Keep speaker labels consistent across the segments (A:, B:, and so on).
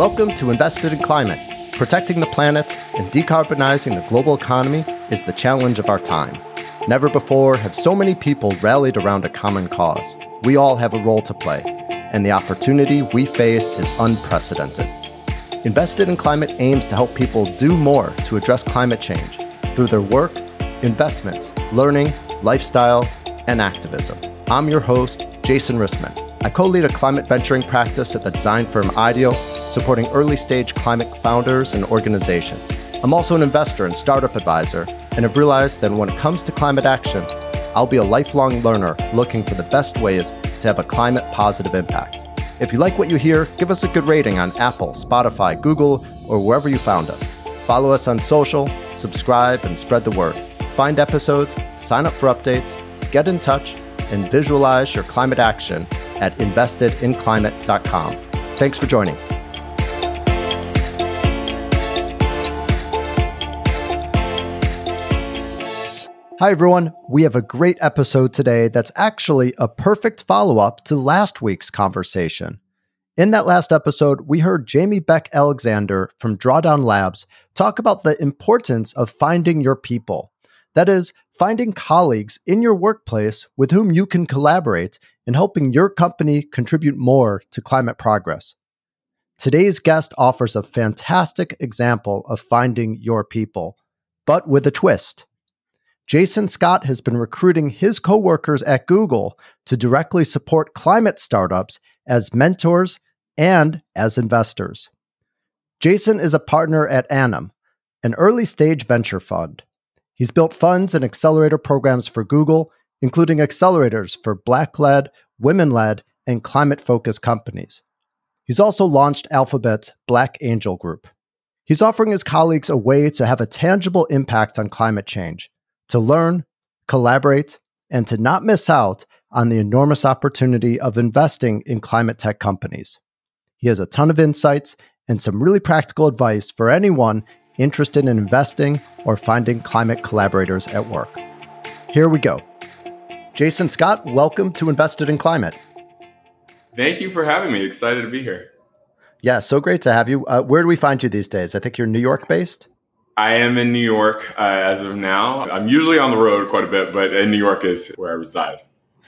A: Welcome to Invested in Climate. Protecting the planet and decarbonizing the global economy is the challenge of our time. Never before have so many people rallied around a common cause. We all have a role to play, and the opportunity we face is unprecedented. Invested in Climate aims to help people do more to address climate change through their work, investments, learning, lifestyle, and activism. I'm your host, Jason Rissman. I co lead a climate venturing practice at the design firm IDEO, supporting early stage climate founders and organizations. I'm also an investor and startup advisor, and have realized that when it comes to climate action, I'll be a lifelong learner looking for the best ways to have a climate positive impact. If you like what you hear, give us a good rating on Apple, Spotify, Google, or wherever you found us. Follow us on social, subscribe, and spread the word. Find episodes, sign up for updates, get in touch, and visualize your climate action at investedinclimate.com. Thanks for joining. Hi, everyone. We have a great episode today that's actually a perfect follow up to last week's conversation. In that last episode, we heard Jamie Beck Alexander from Drawdown Labs talk about the importance of finding your people. That is, finding colleagues in your workplace with whom you can collaborate in helping your company contribute more to climate progress. Today's guest offers a fantastic example of finding your people, but with a twist. Jason Scott has been recruiting his coworkers at Google to directly support climate startups as mentors and as investors. Jason is a partner at ANIM, an early stage venture fund. He's built funds and accelerator programs for Google, including accelerators for black led, women led, and climate focused companies. He's also launched Alphabet's Black Angel Group. He's offering his colleagues a way to have a tangible impact on climate change, to learn, collaborate, and to not miss out on the enormous opportunity of investing in climate tech companies. He has a ton of insights and some really practical advice for anyone interested in investing or finding climate collaborators at work. Here we go. Jason Scott, welcome to Invested in Climate.
B: Thank you for having me. Excited to be here.
A: Yeah, so great to have you. Uh, where do we find you these days? I think you're New York based.
B: I am in New York uh, as of now. I'm usually on the road quite a bit, but in New York is where I reside.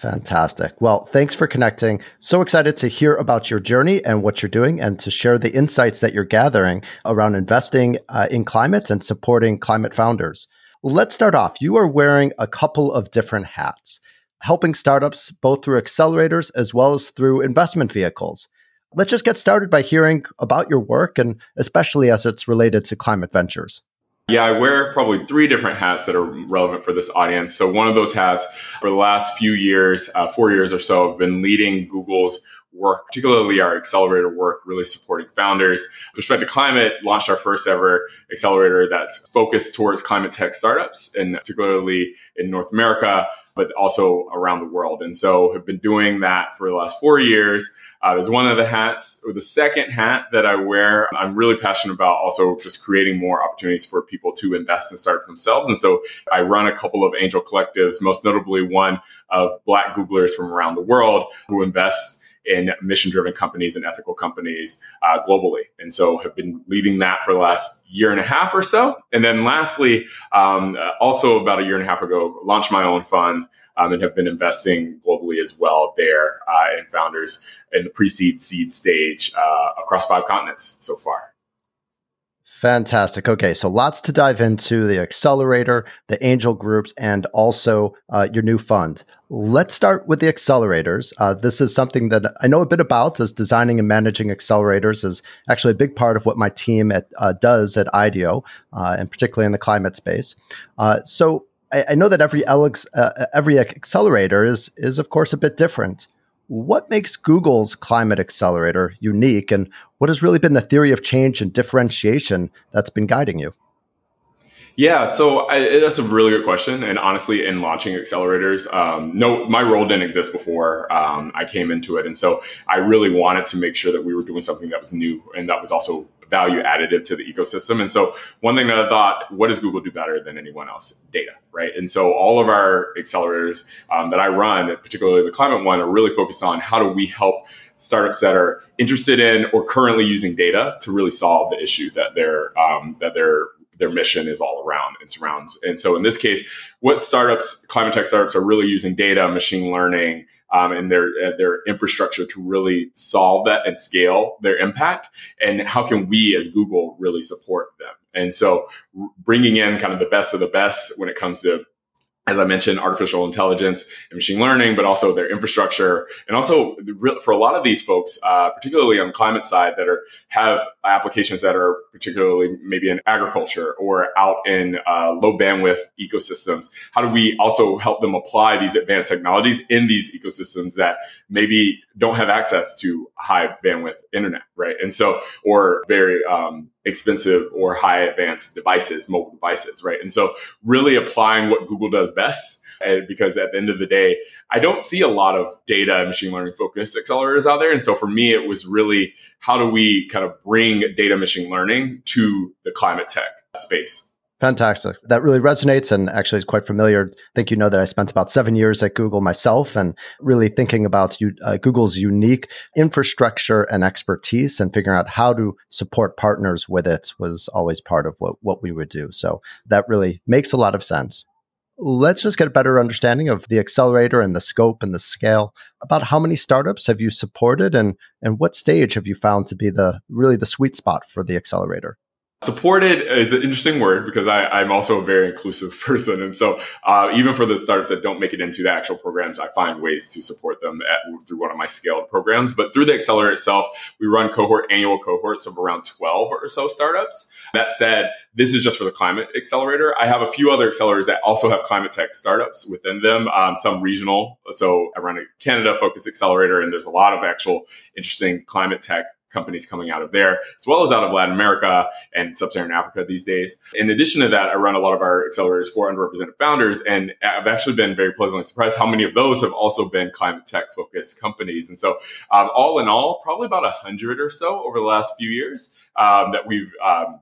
A: Fantastic. Well, thanks for connecting. So excited to hear about your journey and what you're doing and to share the insights that you're gathering around investing uh, in climate and supporting climate founders. Let's start off. You are wearing a couple of different hats, helping startups both through accelerators as well as through investment vehicles. Let's just get started by hearing about your work and especially as it's related to climate ventures.
B: Yeah, I wear probably three different hats that are relevant for this audience. So, one of those hats for the last few years, uh, four years or so, I've been leading Google's work, particularly our accelerator work, really supporting founders. With respect to climate, launched our first ever accelerator that's focused towards climate tech startups, and particularly in North America, but also around the world. And so have been doing that for the last four years. Uh, one of the hats, or the second hat that I wear. I'm really passionate about also just creating more opportunities for people to invest in startups themselves. And so I run a couple of angel collectives, most notably one of Black Googlers from around the world who invest in mission driven companies and ethical companies uh, globally. And so have been leading that for the last year and a half or so. And then lastly, um, also about a year and a half ago, launched my own fund um, and have been investing globally as well there uh, in founders in the pre seed seed stage uh, across five continents so far.
A: Fantastic. Okay, so lots to dive into the accelerator, the angel groups, and also uh, your new fund. Let's start with the accelerators. Uh, this is something that I know a bit about, as designing and managing accelerators is actually a big part of what my team at, uh, does at IDEO, uh, and particularly in the climate space. Uh, so I, I, know that every uh, every accelerator is is of course a bit different. What makes Google's climate accelerator unique, and what has really been the theory of change and differentiation that's been guiding you?
B: Yeah, so I, that's a really good question. And honestly, in launching accelerators, um, no, my role didn't exist before um, I came into it, and so I really wanted to make sure that we were doing something that was new and that was also value additive to the ecosystem. And so one thing that I thought, what does Google do better than anyone else? Data, right? And so all of our accelerators um, that I run, particularly the climate one, are really focused on how do we help startups that are interested in or currently using data to really solve the issue that they're um, that they're their mission is all around and surrounds. And so in this case, what startups, climate tech startups, are really using data, machine learning, um, and their uh, their infrastructure to really solve that and scale their impact. And how can we as Google really support them? And so bringing in kind of the best of the best when it comes to as I mentioned, artificial intelligence and machine learning, but also their infrastructure, and also for a lot of these folks, uh, particularly on the climate side, that are have applications that are particularly maybe in agriculture or out in uh, low bandwidth ecosystems. How do we also help them apply these advanced technologies in these ecosystems that maybe don't have access to high bandwidth internet, right? And so, or very um, expensive or high advanced devices, mobile devices, right? And so really applying what Google does best eh, because at the end of the day, I don't see a lot of data and machine learning focused accelerators out there. And so for me, it was really how do we kind of bring data machine learning to the climate tech space?
A: Fantastic. That really resonates and actually is quite familiar. I think you know that I spent about seven years at Google myself and really thinking about uh, Google's unique infrastructure and expertise and figuring out how to support partners with it was always part of what, what we would do. So that really makes a lot of sense. Let's just get a better understanding of the accelerator and the scope and the scale. About how many startups have you supported and, and what stage have you found to be the really the sweet spot for the accelerator?
B: Supported is an interesting word because I, am also a very inclusive person. And so, uh, even for the startups that don't make it into the actual programs, I find ways to support them at, through one of my scaled programs. But through the Accelerator itself, we run cohort, annual cohorts of around 12 or so startups. That said, this is just for the climate accelerator. I have a few other accelerators that also have climate tech startups within them, um, some regional. So, I run a Canada focused accelerator, and there's a lot of actual interesting climate tech companies coming out of there, as well as out of Latin America and Sub-Saharan Africa these days. In addition to that, I run a lot of our accelerators for underrepresented founders, and I've actually been very pleasantly surprised how many of those have also been climate tech focused companies. And so, um, all in all, probably about a hundred or so over the last few years um, that we've um,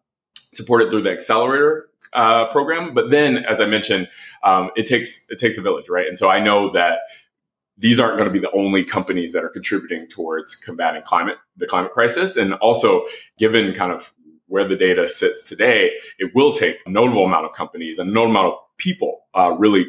B: supported through the accelerator uh, program. But then, as I mentioned, um, it takes it takes a village, right? And so I know that these aren't going to be the only companies that are contributing towards combating climate, the climate crisis. And also, given kind of where the data sits today, it will take a notable amount of companies a notable amount of people uh, really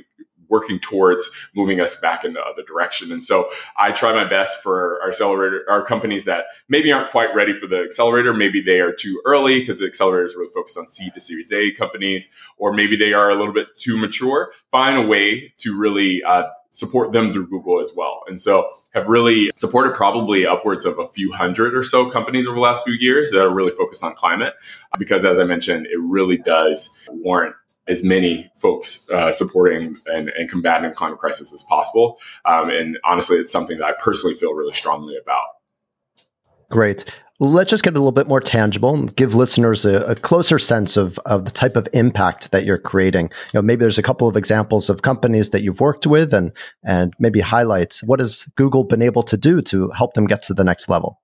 B: working towards moving us back in the other direction. And so I try my best for our accelerator, our companies that maybe aren't quite ready for the accelerator. Maybe they are too early because the accelerator is really focused on seed to series A companies, or maybe they are a little bit too mature. Find a way to really uh, support them through Google as well. And so have really supported probably upwards of a few hundred or so companies over the last few years that are really focused on climate. Because as I mentioned, it really does warrant as many folks uh, supporting and, and, combating climate crisis as possible. Um, and honestly, it's something that I personally feel really strongly about.
A: Great. Let's just get a little bit more tangible and give listeners a, a, closer sense of, of the type of impact that you're creating. You know, maybe there's a couple of examples of companies that you've worked with and and maybe highlight what has Google been able to do to help them get to the next level.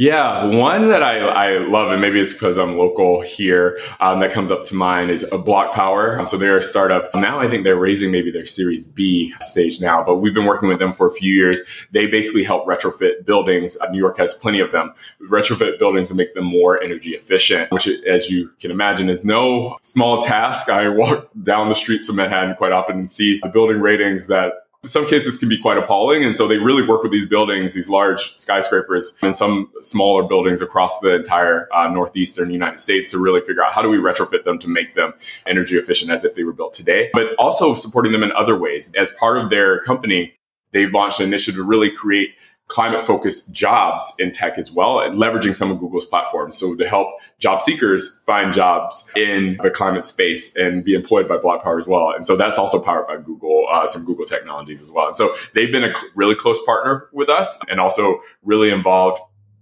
B: Yeah, one that I, I love, and maybe it's because I'm local here, um, that comes up to mind is a BlocPower. Um, so they're a startup. Now I think they're raising maybe their Series B stage now, but we've been working with them for a few years. They basically help retrofit buildings. Uh, New York has plenty of them. Retrofit buildings to make them more energy efficient, which, as you can imagine, is no small task. I walk down the streets of Manhattan quite often and see the building ratings that some cases can be quite appalling. And so they really work with these buildings, these large skyscrapers and some smaller buildings across the entire uh, Northeastern United States to really figure out how do we retrofit them to make them energy efficient as if they were built today, but also supporting them in other ways. As part of their company, they've launched an initiative to really create climate focused jobs in tech as well and leveraging some of Google's platforms. So to help job seekers find jobs in the climate space and be employed by BlocPower as well. And so that's also powered by Google, uh, some Google technologies as well. And so they've been a cl- really close partner with us and also really involved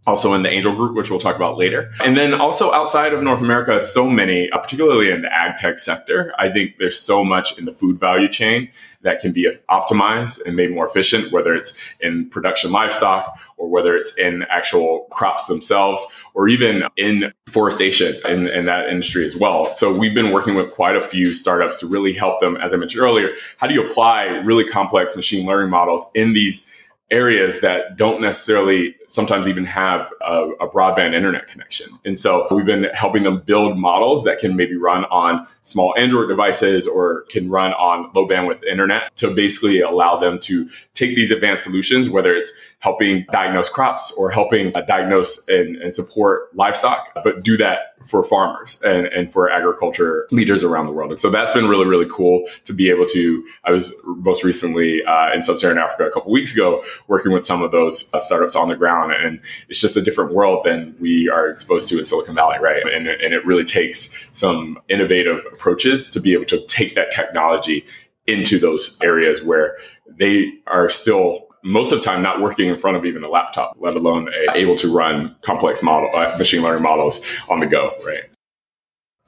B: also in the angel group, which we'll talk about later. And then also outside of North America, so many, uh, particularly in the ag tech sector, I think there's so much in the food value chain that can be optimized and made more efficient, whether it's in production livestock or whether it's in actual crops themselves or even in forestation in, in that industry as well. So we've been working with quite a few startups to really help them, as I mentioned earlier, how do you apply really complex machine learning models in these areas that don't necessarily sometimes even have a, a, broadband internet connection. And so we've been helping them build models that can maybe run on small Android devices or can run on low bandwidth internet to basically allow them to take these advanced solutions, whether it's helping diagnose crops or helping uh, diagnose and, and, support livestock, but do that for farmers and, and for agriculture leaders around the world. And so that's been really, really cool to be able to. I was most recently uh, in sub Saharan Africa a couple weeks ago working with some of those uh, startups on the ground. And it's just a different world than we are exposed to in Silicon Valley, right? And, and it really takes some innovative approaches to be able to take that technology into those areas where they are still most of the time not working in front of even a laptop, let alone a, able to run complex model uh, machine learning models on the go, right?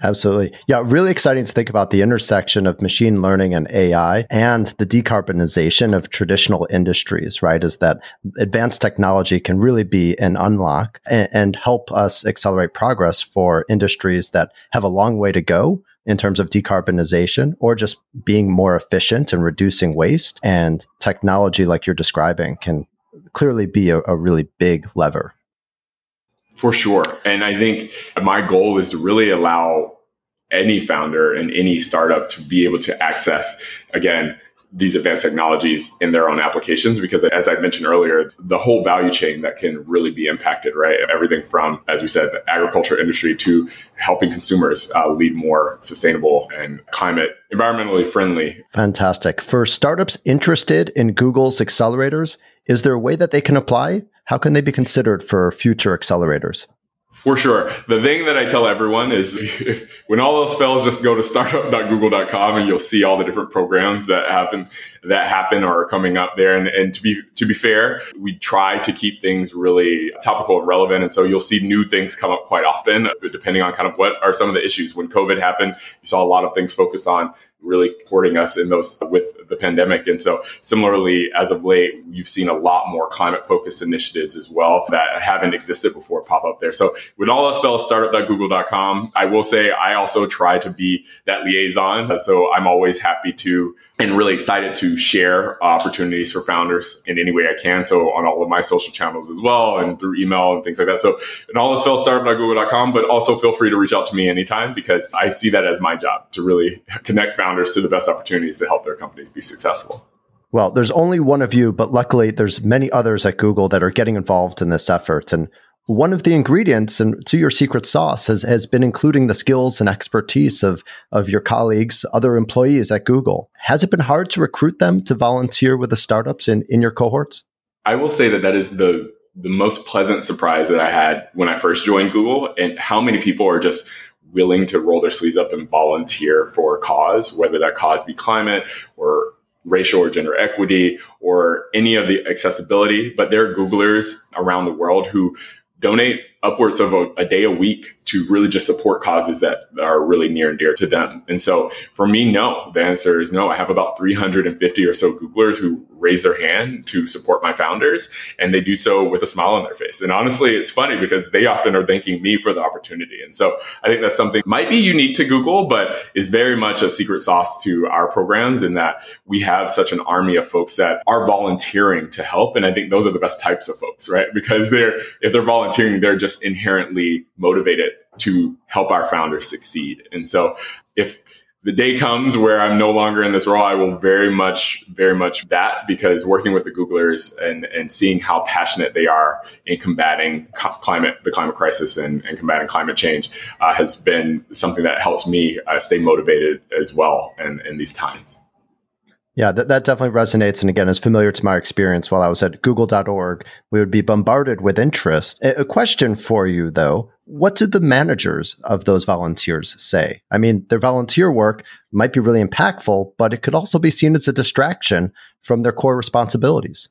A: Absolutely. Yeah, really exciting to think about the intersection of machine learning and AI and the decarbonization of traditional industries, right? Is that advanced technology can really be an unlock and, and help us accelerate progress for industries that have a long way to go in terms of decarbonization or just being more efficient and reducing waste. And technology, like you're describing, can clearly be a, a really big lever.
B: For sure. And I think my goal is to really allow any founder and any startup to be able to access, again, these advanced technologies in their own applications because as i mentioned earlier the whole value chain that can really be impacted right? Everything from as we said the agriculture industry to helping consumers uh, lead more sustainable and climate environmentally friendly.
A: Fantastic. For startups interested in google's accelerators is there a way that they can apply how can they be considered for future accelerators
B: for sure. The thing that I tell everyone is if, when all else fails, just go to startup.google.com and you'll see all the different programs that happen, that happen or are coming up there. And, and to be, to be fair, we try to keep things really topical and relevant. And so you'll see new things come up quite often, depending on kind of what are some of the issues. When COVID happened, you saw a lot of things focused on really supporting us in those with the pandemic. And so similarly, as of late, you've seen a lot more climate focused initiatives as well that haven't existed before pop up there. So with all else fails, startup.google.com. I will say I also try to be that liaison. So I'm always happy to and really excited to share opportunities for founders in any way I can. So on all of my social channels as well and through email and things like that. So in all this fails, startup.google.com, but also feel free to reach out to me anytime because I see that as my job to really connect founders founders to the best opportunities to help their companies be successful.
A: Well, there's only one of you, but luckily there's many others at Google that are getting involved in this effort. And one of the ingredients and to your secret sauce has, has been including the skills and expertise of, of your colleagues, other employees at Google. Has it been hard to recruit them to volunteer with the startups in, in your cohorts?
B: I will say that that is the the most pleasant surprise that I had when I first joined Google and how many people are just willing to roll their sleeves up and volunteer for a cause, whether that cause be climate or racial or gender equity or any of the accessibility. But there are Googlers around the world who donate upwards of a, a, day a week to really just support causes that are really near and dear to them. And so for me, no, the answer is no. I have about 350 or so Googlers who raise their hand to support my founders and they do so with a smile on their face. And honestly, it's funny because they often are thanking me for the opportunity. And so I think that's something might be unique to Google, but is very much a secret sauce to our programs in that we have such an army of folks that are volunteering to help. And I think those are the best types of folks, right? Because they're, if they're volunteering, they're just inherently motivated to help our founders succeed. And so if the day comes where I'm no longer in this role, I will very much, very much that because working with the Googlers and, and seeing how passionate they are in combating climate, the climate crisis and, and combating climate change uh, has been something that helps me uh, stay motivated as well in, in these times.
A: Yeah, that, that definitely resonates. And again, is familiar to my experience while I was at google.org. We would be bombarded with interest. A, question for you, though. What do the managers of those volunteers say? I mean, their volunteer work might be really impactful, but it could also be seen as a distraction from their core responsibilities.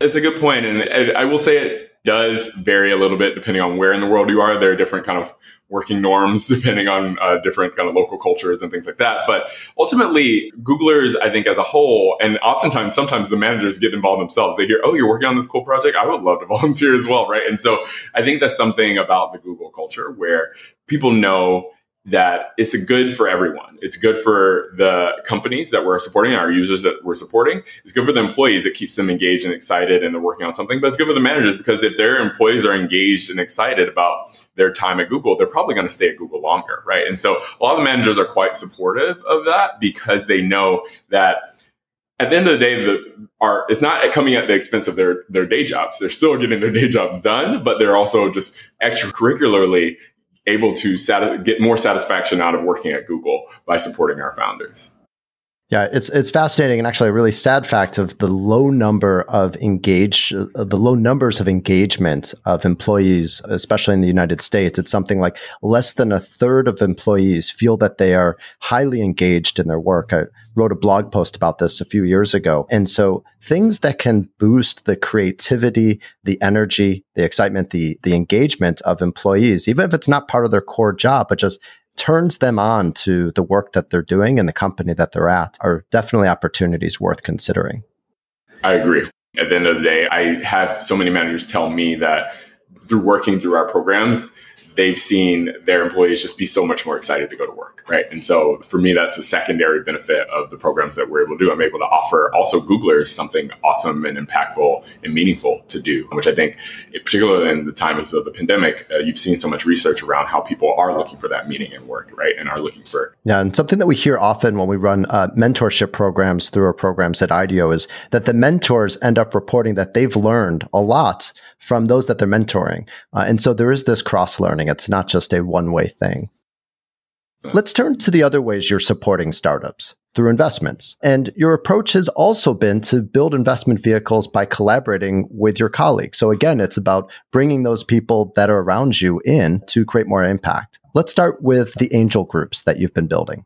B: It's a good point, and I will say it does vary a little bit depending on where in the world you are. There are different kind of working norms depending on uh, different kind of local cultures and things like that. But ultimately, Googlers, I think as a whole, and oftentimes, sometimes the managers get involved themselves. They hear, oh, you're working on this cool project. I would love to volunteer as well. Right. And so I think that's something about the Google culture where people know that it's good for everyone. It's good for the companies that we're supporting, our users that we're supporting. It's good for the employees. It keeps them engaged and excited and they're working on something. But it's good for the managers because if their employees are engaged and excited about their time at Google, they're probably going to stay at Google longer, right? And so a lot of the managers are quite supportive of that because they know that at the end of the day, the are it's not coming at the expense of their their day jobs. They're still getting their day jobs done, but they're also just extracurricularly able to sati- get more satisfaction out of working at Google by supporting our founders.
A: Yeah, it's it's fascinating and actually a really sad fact of the low number of engage uh, the low numbers of engagement of employees, especially in the United States. It's something like less than a third of employees feel that they are highly engaged in their work. I wrote a blog post about this a few years ago, and so things that can boost the creativity, the energy, the excitement, the the engagement of employees, even if it's not part of their core job, but just turns them on to the work that they're doing and the company that they're at are definitely opportunities worth considering.
B: I agree. At the end of the day, I have so many managers tell me that through working through our programs, they've seen their employees just be so much more excited to go to work, right? And so for me, that's the secondary benefit of the programs that we're able to do. I'm able to offer also Googlers something awesome and impactful and meaningful to do, which I think, particularly in the times of the pandemic, uh, you've seen so much research around how people are looking for that meaning in work, right? And are looking for.
A: Yeah, and something that we hear often when we run uh, mentorship programs through our programs at IDEO is that the mentors end up reporting that they've learned a lot from those that they're mentoring. Uh, and so there is this cross learning. It's not just a one way thing. Let's turn to the other ways you're supporting startups through investments. And your approach has also been to build investment vehicles by collaborating with your colleagues. So again, it's about bringing those people that are around you in to create more impact. Let's start with the angel groups that you've been building.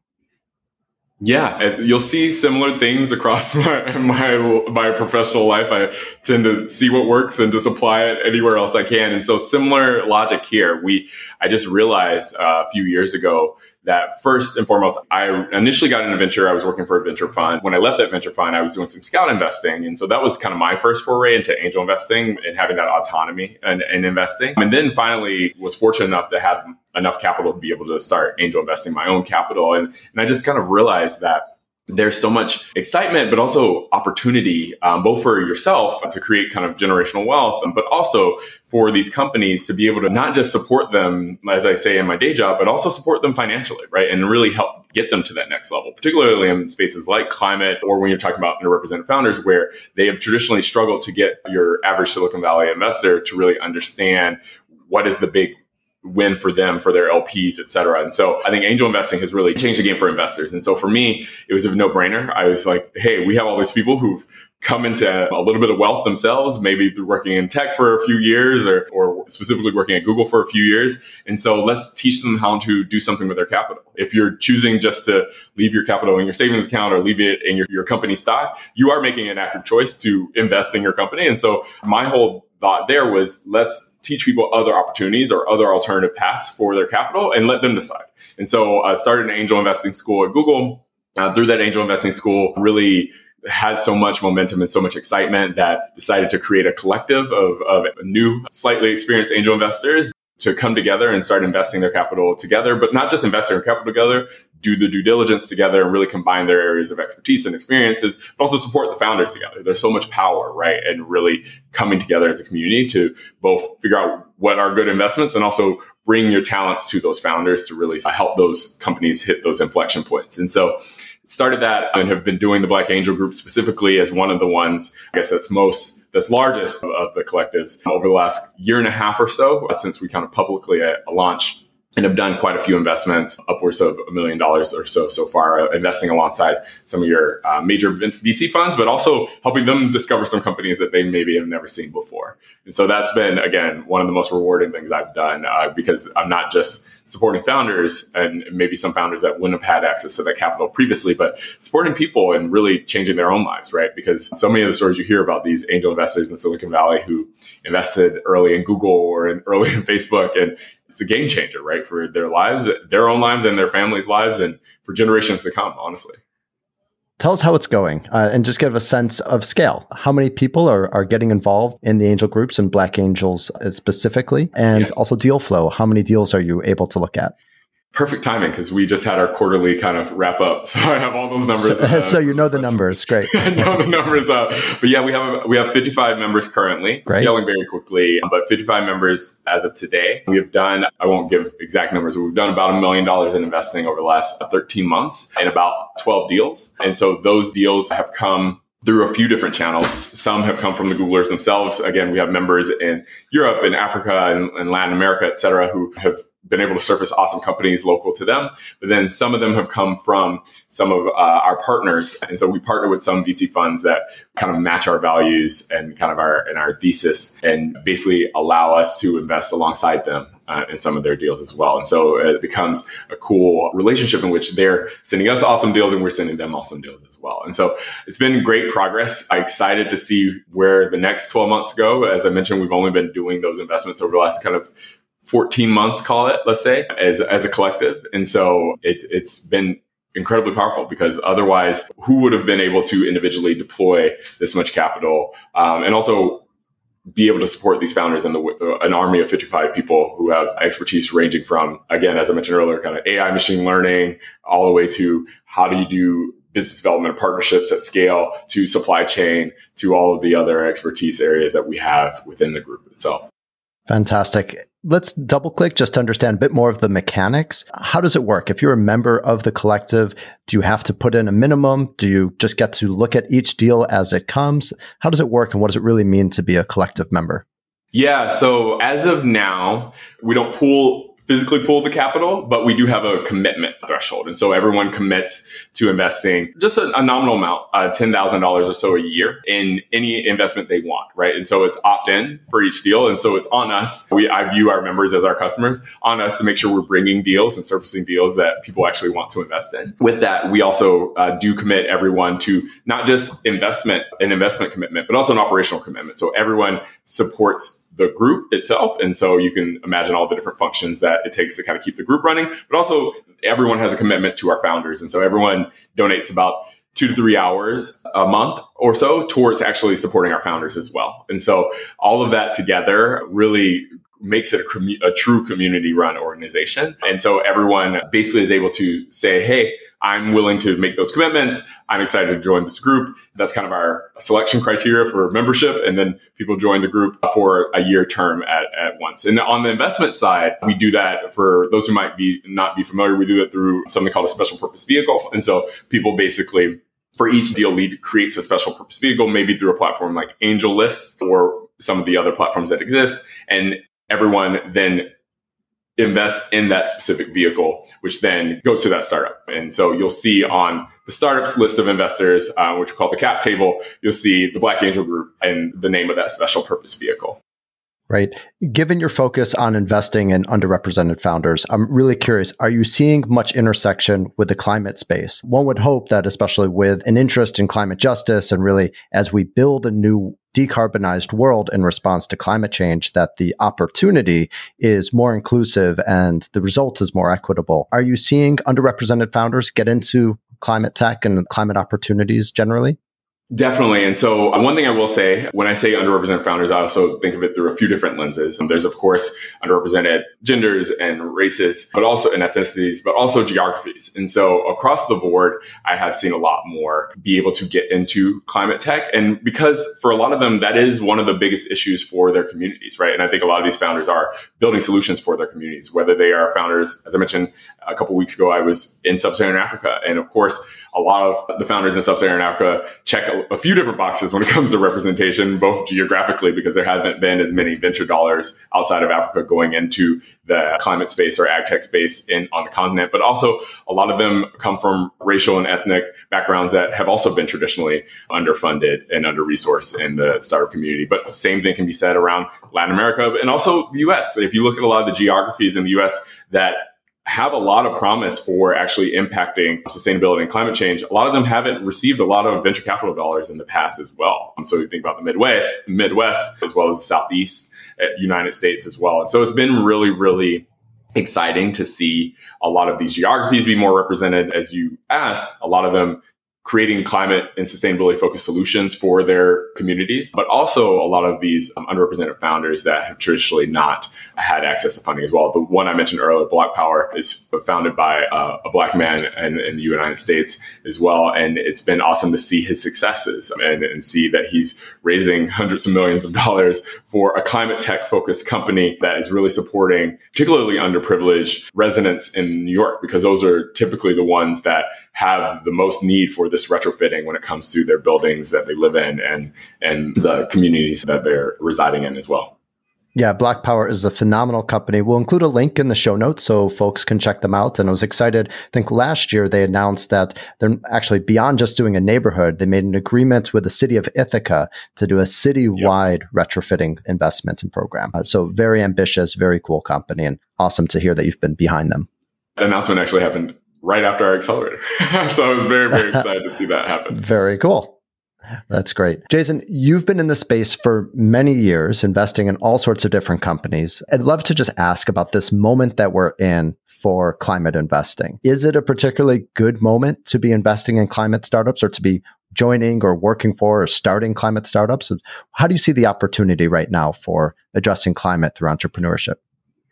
B: Yeah, you'll see similar things across my, my my professional life. I tend to see what works and just apply it anywhere else I can. And so, similar logic here. We I just realized uh, a few years ago that first and foremost, I initially got into venture. I was working for a venture fund. When I left that venture fund, I was doing some scout investing. And so that was kind of my first foray into angel investing and having that autonomy and, and investing. And then finally was fortunate enough to have enough capital to be able to start angel investing my own capital. And, and I just kind of realized that there's so much excitement, but also opportunity, um, both for yourself to create kind of generational wealth, but also for these companies to be able to not just support them, as I say in my day job, but also support them financially, right? And really help get them to that next level, particularly in spaces like climate or when you're talking about underrepresented founders where they have traditionally struggled to get your average Silicon Valley investor to really understand what is the big win for them, for their LPs, et cetera. And so I think angel investing has really changed the game for investors. And so for me, it was a no brainer. I was like, hey, we have all these people who've come into a little bit of wealth themselves, maybe through working in tech for a few years or, or specifically working at Google for a few years. And so let's teach them how to do something with their capital. If you're choosing just to leave your capital in your savings account or leave it in your, your company stock, you are making an active choice to invest in your company. And so my whole thought there was let's teach people other opportunities or other alternative paths for their capital and let them decide. And so I started an angel investing school at Google. Uh, through that angel investing school, really had so much momentum and so much excitement that decided to create a collective of, of new, slightly experienced angel investors to come together and start investing their capital together, but not just invest their capital together, do the due diligence together and really combine their areas of expertise and experiences, but also support the founders together. There's so much power, right? And really coming together as a community to both figure out what are good investments and also bring your talents to those founders to really help those companies hit those inflection points. And so started that and have been doing the Black Angel Group specifically as one of the ones, I guess that's most that's largest of the collectives over the last year and a half or so uh, since we kind of publicly uh, launched and have done quite a few investments, upwards of a million dollars or so so far, uh, investing alongside some of your uh, major VC funds, but also helping them discover some companies that they maybe have never seen before. And so that's been, again, one of the most rewarding things I've done uh, because I'm not just supporting founders and maybe some founders that wouldn't have had access to that capital previously, but supporting people and really changing their own lives, right? Because so many of the stories you hear about these angel investors in Silicon Valley who invested early in Google or in, early in Facebook and it's a game changer, right? For their lives, their own lives and their families' lives and for generations to come, honestly.
A: Tell us how it's going uh, and just give a sense of scale. How many people are, are getting involved in the angel groups and Black Angels uh, specifically? And yeah. also deal flow. How many deals are you able to look at?
B: Perfect timing because we just had our quarterly kind of wrap up. So I have all those numbers. So, uh,
A: so you know the numbers. Great.
B: I know the numbers. Uh, but yeah, we have we have 55 members currently, scaling very quickly. But 55 members as of today. We have done. I won't give exact numbers, but we've done about a million dollars in investing over the last 13 months and about 12 deals. And so those deals have come through a few different channels. Some have come from the Googlers themselves. Again, we have members in Europe and Africa and, and, Latin America, et cetera, who have been able to surface awesome companies local to them. But then some of them have come from some of uh, our partners. And so we partner with some VC funds that kind of match our values and kind of our, and our thesis and basically allow us to invest alongside them uh, in some of their deals as well. And so it becomes a cool relationship in which they're sending us awesome deals and we're sending them awesome deals as well. And so it's been great progress. I'm excited to see where the next 12 months go. As I mentioned, we've only been doing those investments over the last kind of 14 months, call it, let's say, as, as a collective. And so it, it's been incredibly powerful because otherwise, who would have been able to individually deploy this much capital um, and also be able to support these founders and the, an army of 55 people who have expertise ranging from, again, as I mentioned earlier, kind of AI machine learning all the way to how do you do business development partnerships at scale to supply chain to all of the other expertise areas that we have within the group itself.
A: Fantastic. Let's double click just to understand a bit more of the mechanics. How does it work? If you're a member of the collective, do you have to put in a minimum? Do you just get to look at each deal as it comes? How does it work and what does it really mean to be a collective member?
B: Yeah, so as of now, we don't pool physically pool the capital, but we do have a commitment threshold. And so everyone commits to investing just a, a nominal amount, uh, $10,000 or so a year in any investment they want, right? And so it's opt in for each deal. And so it's on us. We, I view our members as our customers on us to make sure we're bringing deals and surfacing deals that people actually want to invest in. With that, we also uh, do commit everyone to not just investment, an investment commitment, but also an operational commitment. So everyone supports the group itself. And so you can imagine all the different functions that it takes to kind of keep the group running, but also everyone has a commitment to our founders. And so everyone donates about two to three hours a month or so towards actually supporting our founders as well. And so all of that together really makes it a, commu- a true community run organization. And so everyone basically is able to say, Hey, I'm willing to make those commitments. I'm excited to join this group. That's kind of our selection criteria for membership. And then people join the group for a year term at, at once. And on the investment side, we do that for those who might be not be familiar. We do it through something called a special purpose vehicle. And so people basically for each deal lead creates a special purpose vehicle, maybe through a platform like AngelList or some of the other platforms that exist. And everyone then invests in that specific vehicle, which then goes to that startup. And so you'll see on the startups list of investors, uh, which we call the cap table, you'll see the Black Angel Group and the name of that special purpose vehicle.
A: Right. Given your focus on investing in underrepresented founders, I'm really curious are you seeing much intersection with the climate space? One would hope that, especially with an interest in climate justice and really as we build a new decarbonized world in response to climate change that the opportunity is more inclusive and the result is more equitable. Are you seeing underrepresented founders get into climate tech and climate opportunities generally?
B: Definitely. And so uh, one thing I will say, when I say underrepresented founders, I also think of it through a few different lenses. And there's, of course, underrepresented genders and races, but also and ethnicities, but also geographies. And so across the board, I have seen a lot more be able to get into climate tech. And because for a lot of them, that is one of the biggest issues for their communities, right? And I think a lot of these founders are building solutions for their communities, whether they are founders, as I mentioned a couple weeks ago, I was in sub-Saharan Africa. And of course, a lot of the founders in sub-Saharan Africa check a few different boxes when it comes to representation, both geographically, because there hasn't been as many venture dollars outside of Africa going into the climate space or ag tech space in on the continent, but also a lot of them come from racial and ethnic backgrounds that have also been traditionally underfunded and under resourced in the startup community. But the same thing can be said around Latin America and also the US. If you look at a lot of the geographies in the US that have a lot of promise for actually impacting sustainability and climate change. A lot of them haven't received a lot of venture capital dollars in the past as well. Um, so you think about the Midwest, Midwest, as well as the Southeast uh, United States as well. And so it's been really, really exciting to see a lot of these geographies be more represented. As you asked, a lot of them creating climate and sustainability focused solutions for their communities, but also a lot of these um, underrepresented founders that have traditionally not had access to funding as well. The one I mentioned earlier, BlocPower, is founded by uh, a black man in, in, the United States as well. And it's been awesome to see his successes and, and see that he's raising hundreds of millions of dollars for a climate tech focused company that is really supporting particularly underprivileged residents in New York, because those are typically the ones that have the most need for this retrofitting when it comes to their buildings that they live in and and the communities that they're residing in as well.
A: Yeah, BlocPower is a phenomenal company. We'll include a link in the show notes so folks can check them out. And I was excited. I think last year they announced that they're actually beyond just doing a neighborhood, they made an agreement with the city of Ithaca to do a citywide yep. retrofitting investment and program. Uh, so very ambitious, very cool company, and awesome to hear that you've been behind them.
B: That announcement actually happened right after our accelerator. so I was very, very excited to see that happen.
A: Very cool. That's great. Jason, you've been in the space for many years, investing in all sorts of different companies. I'd love to just ask about this moment that we're in for climate investing. Is it a particularly good moment to be investing in climate startups or to be joining or working for or starting climate startups? How do you see the opportunity right now for addressing climate through entrepreneurship?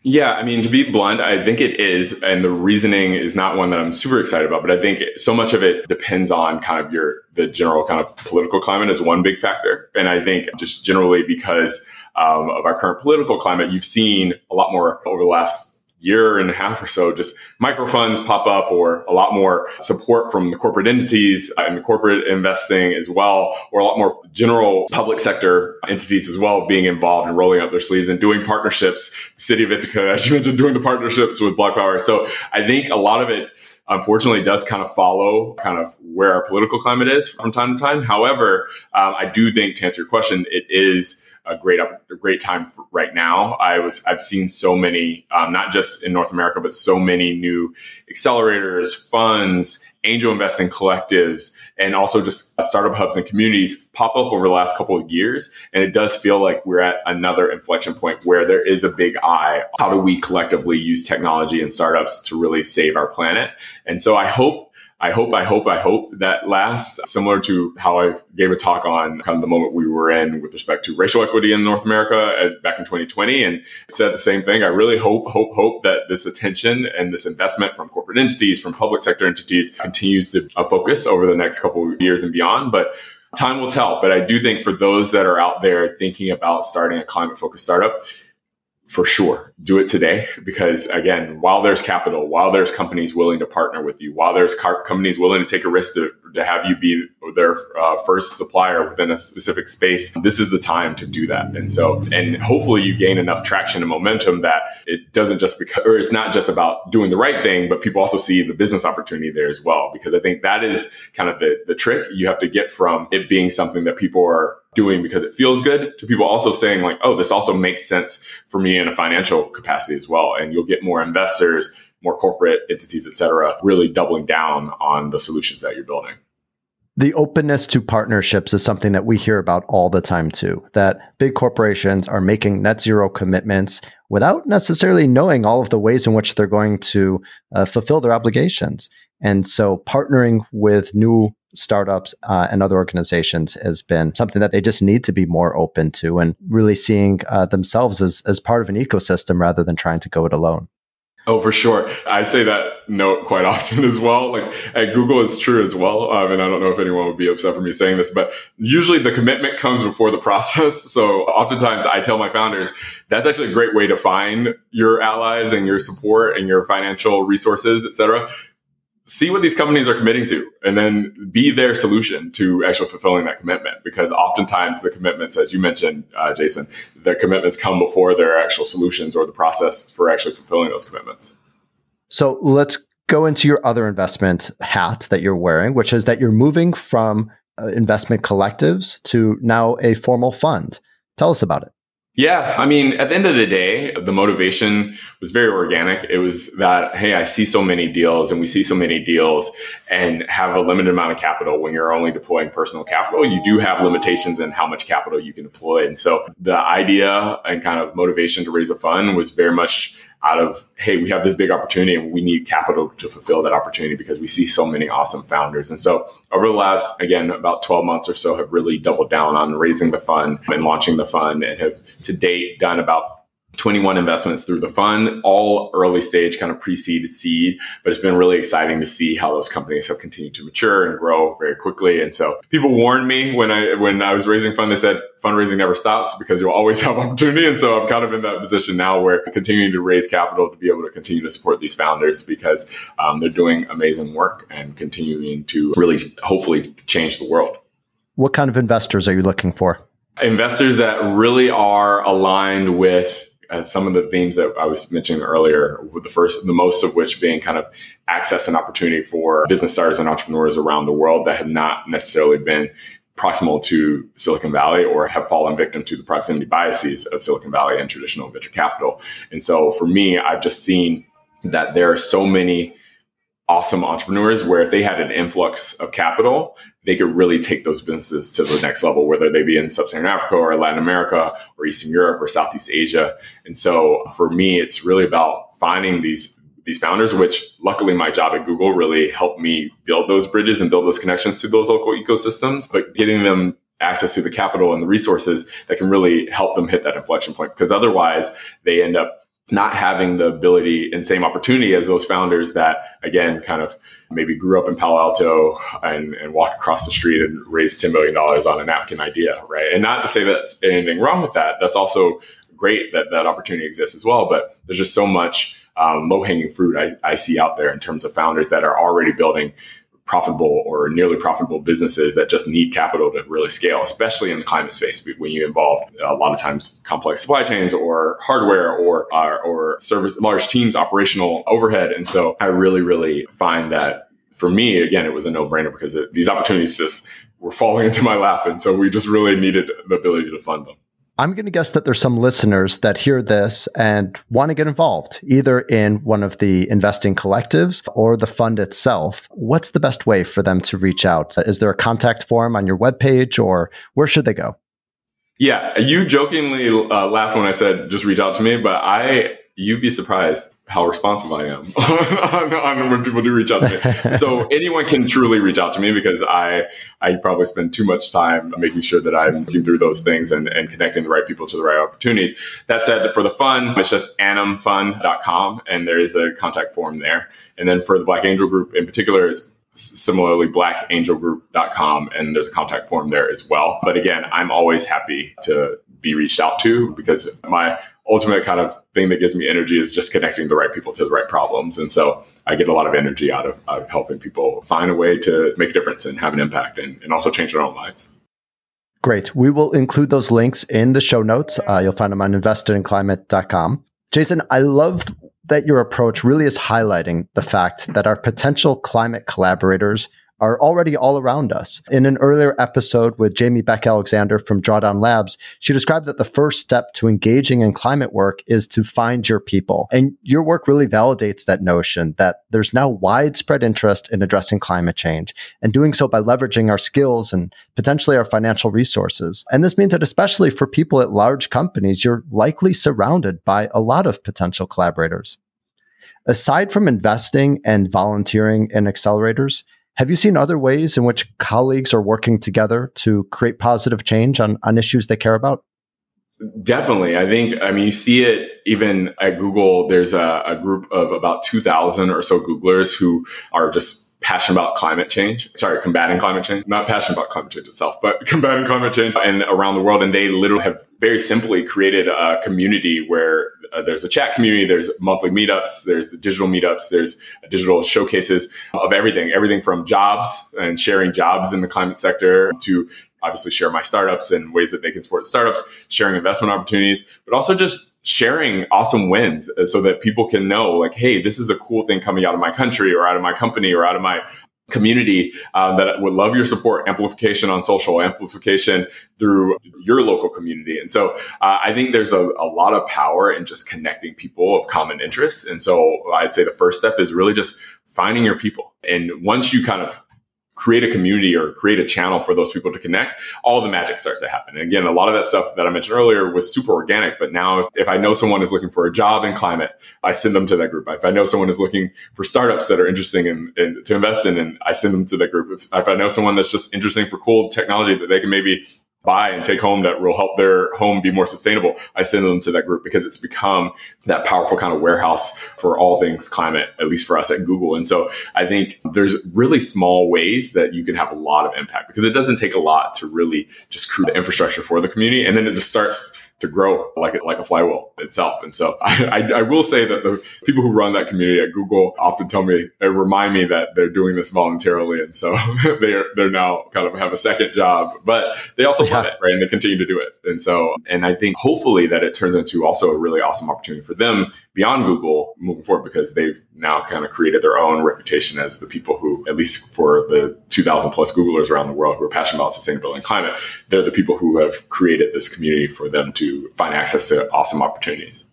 B: Yeah, I mean, to be blunt, I think it is. And the reasoning is not one that I'm super excited about, but I think so much of it depends on kind of your, the general kind of political climate is one big factor. And I think just generally because um, of our current political climate, you've seen a lot more over the last year and a half or so, just micro funds pop up or a lot more support from the corporate entities and the corporate investing as well, or a lot more general public sector entities as well being involved and rolling up their sleeves and doing partnerships. The city of Ithaca, as you mentioned, doing the partnerships with BlocPower. So I think a lot of it unfortunately does kind of follow kind of where our political climate is from time to time. However, um, I do think to answer your question, it is a great a great time right now. I was I've seen so many, um, not just in North America, but so many new accelerators, funds, angel investing collectives, and also just startup hubs and communities pop up over the last couple of years. And it does feel like we're at another inflection point where there is a big eye. How do we collectively use technology and startups to really save our planet? And so I hope I hope, I hope, I hope that lasts, similar to how I gave a talk on kind of the moment we were in with respect to racial equity in North America at, back in 2020 and said the same thing. I really hope, hope, hope that this attention and this investment from corporate entities, from public sector entities continues to uh, focus over the next couple of years and beyond. But time will tell. But I do think for those that are out there thinking about starting a climate focused startup, for sure. Do it today because again while there's capital while there's companies willing to partner with you while there's car- companies willing to take a risk to, to have you be their uh, first supplier within a specific space this is the time to do that. And so and hopefully you gain enough traction and momentum that it doesn't just become or it's not just about doing the right thing but people also see the business opportunity there as well. Because i think that is kind of the, the trick you have to get from it being something that people are doing because it feels good to people also saying like, oh, this also makes sense for me in a financial capacity as well. And you'll get more investors, more corporate entities, et cetera, really doubling down on the solutions that you're building.
A: The openness to partnerships is something that we hear about all the time too. That big corporations are making net zero commitments without necessarily knowing all of the ways in which they're going to uh, fulfill their obligations. And so partnering with new startups uh, and other organizations has been something that they just need to be more open to and really seeing uh, themselves as, as part of an ecosystem rather than trying to go it alone.
B: Oh, for sure. I say that note quite often as well. Like at Google, it's true as well. Um, and I don't know if anyone would be upset for me saying this, but usually the commitment comes before the process. So oftentimes I tell my founders, that's actually a great way to find your allies and your support and your financial resources, et cetera see what these companies are committing to and then be their solution to actually fulfilling that commitment. Because oftentimes the commitments as you mentioned uh, jason the commitments come before their actual solutions or the process for actually fulfilling those commitments.
A: So let's go into your other investment hat that you're wearing which is that you're moving from uh, investment collectives to now a formal fund. Tell us about it
B: yeah, I mean, at the end of the day, the motivation was very organic. It was that, hey, I see so many deals and we see so many deals and have a limited amount of capital when you're only deploying personal capital. You do have limitations in how much capital you can deploy. And so the idea and kind of motivation to raise a fund was very much out of, hey, we have this big opportunity and we need capital to fulfill that opportunity because we see so many awesome founders. And so over the last, again, about 12 months or so have really doubled down on raising the fund and launching the fund and have to date done about 21 investments through the fund, all early stage, kind of pre-seed seed. But it's been really exciting to see how those companies have continued to mature and grow very quickly. And so people warned me when I when I was raising fund, they said fundraising never stops because you'll always have opportunity. And so I'm kind of in that position now where I'm continuing to raise capital to be able to continue to support these founders because um, they're doing amazing work and continuing to really hopefully change the world.
A: What kind of investors are you looking for?
B: Investors that really are aligned with as some of the themes that I was mentioning earlier, with the first, the most of which being kind of access and opportunity for business starters and entrepreneurs around the world that have not necessarily been proximal to Silicon Valley or have fallen victim to the proximity biases of Silicon Valley and traditional venture capital. And so for me, I've just seen that there are so many awesome entrepreneurs where if they had an influx of capital, they could really take those businesses to the next level, whether they be in sub-Saharan Africa or Latin America or Eastern Europe or Southeast Asia. And so for me, it's really about finding these these founders, which luckily my job at Google really helped me build those bridges and build those connections to those local ecosystems, but getting them access to the capital and the resources that can really help them hit that inflection point. Because otherwise they end up not having the ability and same opportunity as those founders that again kind of maybe grew up in palo alto and, and walked across the street and raised $10 million on a napkin idea right? And not to say that's anything wrong with that. That's also great that that opportunity exists as well but there's just so much um, low-hanging fruit I, I see out there in terms of founders that are already building profitable or nearly profitable businesses that just need capital to really scale, especially in the climate space when you involve a lot of times complex supply chains or hardware or uh, or service large teams operational overhead. And so I really really find that for me again it was a no brainer because it, these opportunities just were falling into my lap, and so we just really needed the ability to fund them.
A: I'm going to guess that there's some listeners that hear this and want to get involved, either in one of the investing collectives or the fund itself. What's the best way for them to reach out? Is there a contact form on your webpage or where should they go?
B: Yeah, you jokingly uh, laughed when I said just reach out to me, but I you'd be surprised how responsive I am on, on, when people do reach out to me. so anyone can truly reach out to me because I I probably spend too much time making sure that I'm looking through those things and, and connecting the right people to the right opportunities. That said, for the fund, it's just animfund.com and there is a contact form there. And then for the Black Angel Group in particular, it's similarly blackangelgroup.com and there's a contact form there as well. But again, I'm always happy to be reached out to because my ultimate kind of thing that gives me energy is just connecting the right people to the right problems. And so I get a lot of energy out of, of helping people find a way to make a difference and have an impact and, and also change their own lives.
A: Great. We will include those links in the show notes. Uh, you'll find them on investedinclimate.com. Jason, I love that your approach really is highlighting the fact that our potential climate collaborators are already all around us. In an earlier episode with Jamie Beck Alexander from Drawdown Labs, she described that the first step to engaging in climate work is to find your people. And your work really validates that notion that there's now widespread interest in addressing climate change and doing so by leveraging our skills and potentially our financial resources. And this means that especially for people at large companies, you're likely surrounded by a lot of potential collaborators. Aside from investing and volunteering in accelerators, have you seen other ways in which colleagues are working together to create positive change on, on issues they care about?
B: Definitely. I think, I mean, you see it even at Google. There's a, a group of about 2,000 or so Googlers who are just passionate about climate change. Sorry, combating climate change. Not passionate about climate change itself, but combating climate change and around the world. And they literally have very simply created a community where uh, there's a chat community, there's monthly meetups, there's digital meetups, there's digital showcases of everything, everything from jobs and sharing jobs in the climate sector to obviously share my startups and ways that they can support startups, sharing investment opportunities, but also just sharing awesome wins so that people can know like, hey, this is a cool thing coming out of my country or out of my company or out of my community uh, that would love your support amplification on social amplification through your local community. And so uh, i think there's a, a, lot of power in just connecting people of common interests. And so i'd say the first step is really just finding your people. And once you kind of create a community or create a channel for those people to connect, all the magic starts to happen. And again, a lot of that stuff that I mentioned earlier was super organic. But now, if I know someone is looking for a job in climate, I send them to that group. If I know someone is looking for startups that are interesting in, in to invest in, and I send them to that group. If, if I know someone that's just interesting for cool technology that they can maybe buy and take home that will help their home be more sustainable, I send them to that group because it's become that powerful kind of warehouse for all things climate, at least for us at Google. And so I think there's really small ways that you can have a lot of impact because it doesn't take a lot to really just create the infrastructure for the community. And then it just starts to grow like like a flywheel itself. And so I, I, I, will say that the people who run that community at Google often tell me, they remind me that they're doing this voluntarily. And so they're, they're now kind of have a second job, but they also yeah. love it, right? And they continue to do it. And so, and I think hopefully that it turns into also a really awesome opportunity for them beyond Google moving forward because they've now kind of created their own reputation as the people who, at least for the 2000 plus Googlers around the world who are passionate about sustainability and climate, they're the people who have created this community for them to find access to awesome opportunities.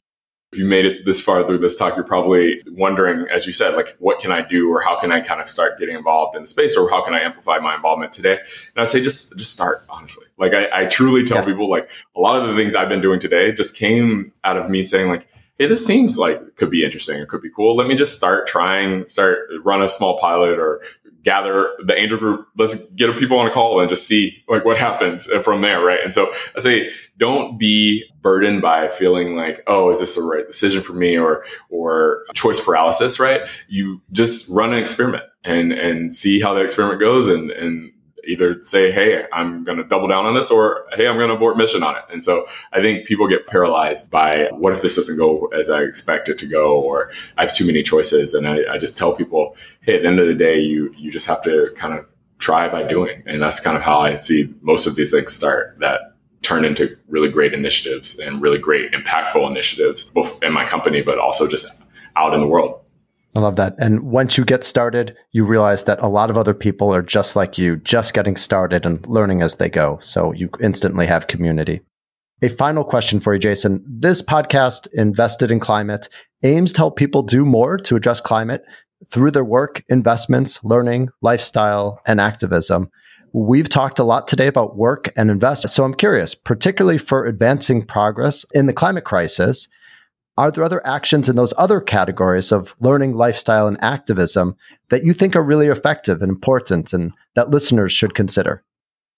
B: If you made it this far through this talk, you're probably wondering, as you said, like, what can I do or how can I kind of start getting involved in the space or how can I amplify my involvement today? And I say, just, just start, honestly. Like, I, I truly tell yeah. people, like, a lot of the things I've been doing today just came out of me saying, like, hey, this seems like could be interesting or could be cool. Let me just start trying, start run a small pilot or gather the angel group. Let's get people on a call and just see like what happens from there. Right. And so I say, don't be burdened by feeling like, oh, is this the right decision for me or, or choice paralysis. Right. You just run an experiment and, and see how the experiment goes and, and either say, Hey, I'm going to double down on this or Hey, I'm going to abort mission on it. And so I think people get paralyzed by what if this doesn't go as I expect it to go, or I have too many choices. And I, I just tell people, Hey, at the end of the day, you, you just have to kind of try by doing. And that's kind of how I see most of these things start that turn into really great initiatives and really great impactful initiatives, both in my company, but also just out in the world.
A: I love that. And once you get started, you realize that a lot of other people are just like you, just getting started and learning as they go. So you instantly have community. A final question for you, Jason. This podcast, Invested in Climate, aims to help people do more to address climate through their work, investments, learning, lifestyle, and activism. We've talked a lot today about work and invest. So I'm curious, particularly for advancing progress in the climate crisis, are there other actions in those other categories of learning, lifestyle, and activism that you think are really effective and important and that listeners should consider?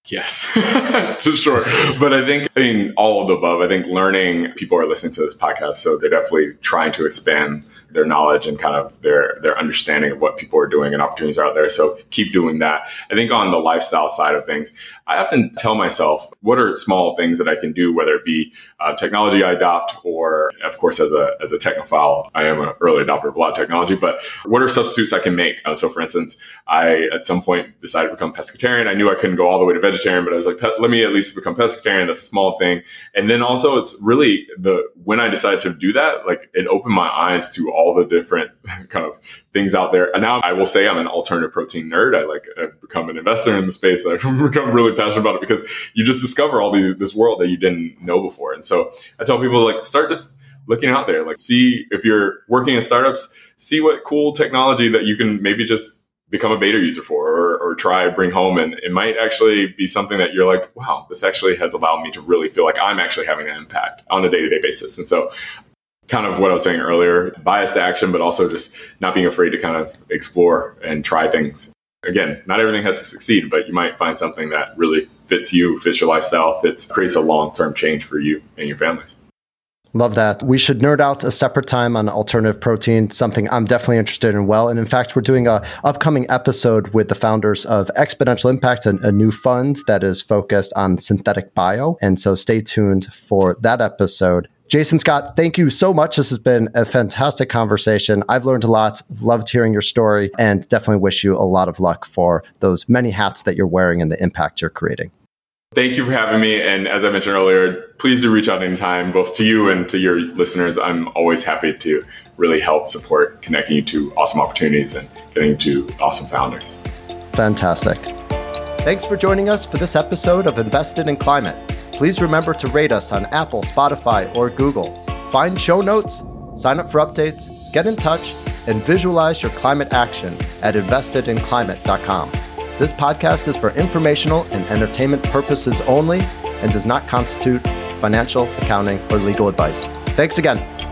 B: Yes, to sure. But I think, I mean, all of the above. I think learning, people are listening to this podcast, so they're definitely trying to expand their knowledge and kind of their their understanding of what people are doing and opportunities are out there. So keep doing that. I think on the lifestyle side of things, I often tell myself what are small things that I can do, whether it be uh, technology I adopt or, of course, as a as a technophile, I am an early adopter of a lot of technology. But what are substitutes I can make? Uh, so, for instance, I at some point decided to become pescatarian. I knew I couldn't go all the way to vegetarian, but I was like, let me at least become pescatarian. That's a small thing. And then also, it's really the when I decided to do that, like it opened my eyes to all the different kind of things out there. And now I will say I'm an alternative protein nerd. I like I've become an investor in the space. I've become really passionate about it because you just discover all these this world that you didn't know before. And so I tell people like start just looking out there, like see if you're working in startups, see what cool technology that you can maybe just become a beta user for or, or try bring home and it might actually be something that you're like wow this actually has allowed me to really feel like i'm actually having an impact on a day-to-day basis and so kind of what I was saying earlier, bias to action, but also just not being afraid to kind of explore and try things. Again, not everything has to succeed, but you might find something that really fits you, fits your lifestyle, fits creates a long term change for you and your families.
A: Love that. We should nerd out a separate time on alternative protein, something I'm definitely interested in well. And in fact, we're doing a upcoming episode with the founders of Exponential Impact, a, a new fund that is focused on synthetic bio. And so stay tuned for that episode. Jason Scott, thank you so much. This has been a fantastic conversation. I've learned a lot, loved hearing your story, and definitely wish you a lot of luck for those many hats that you're wearing and the impact you're creating.
B: Thank you for having me. And as I mentioned earlier, please do reach out anytime, both to you and to your listeners. I'm always happy to really help support connecting you to awesome opportunities and getting to awesome founders.
A: Fantastic. Thanks for joining us for this episode of Invested in Climate. Please remember to rate us on Apple, Spotify, or Google. Find show notes, sign up for updates, get in touch, and visualize your climate action at investedinclimate.com. This podcast is for informational and entertainment purposes only and does not constitute financial, accounting, or legal advice. Thanks again.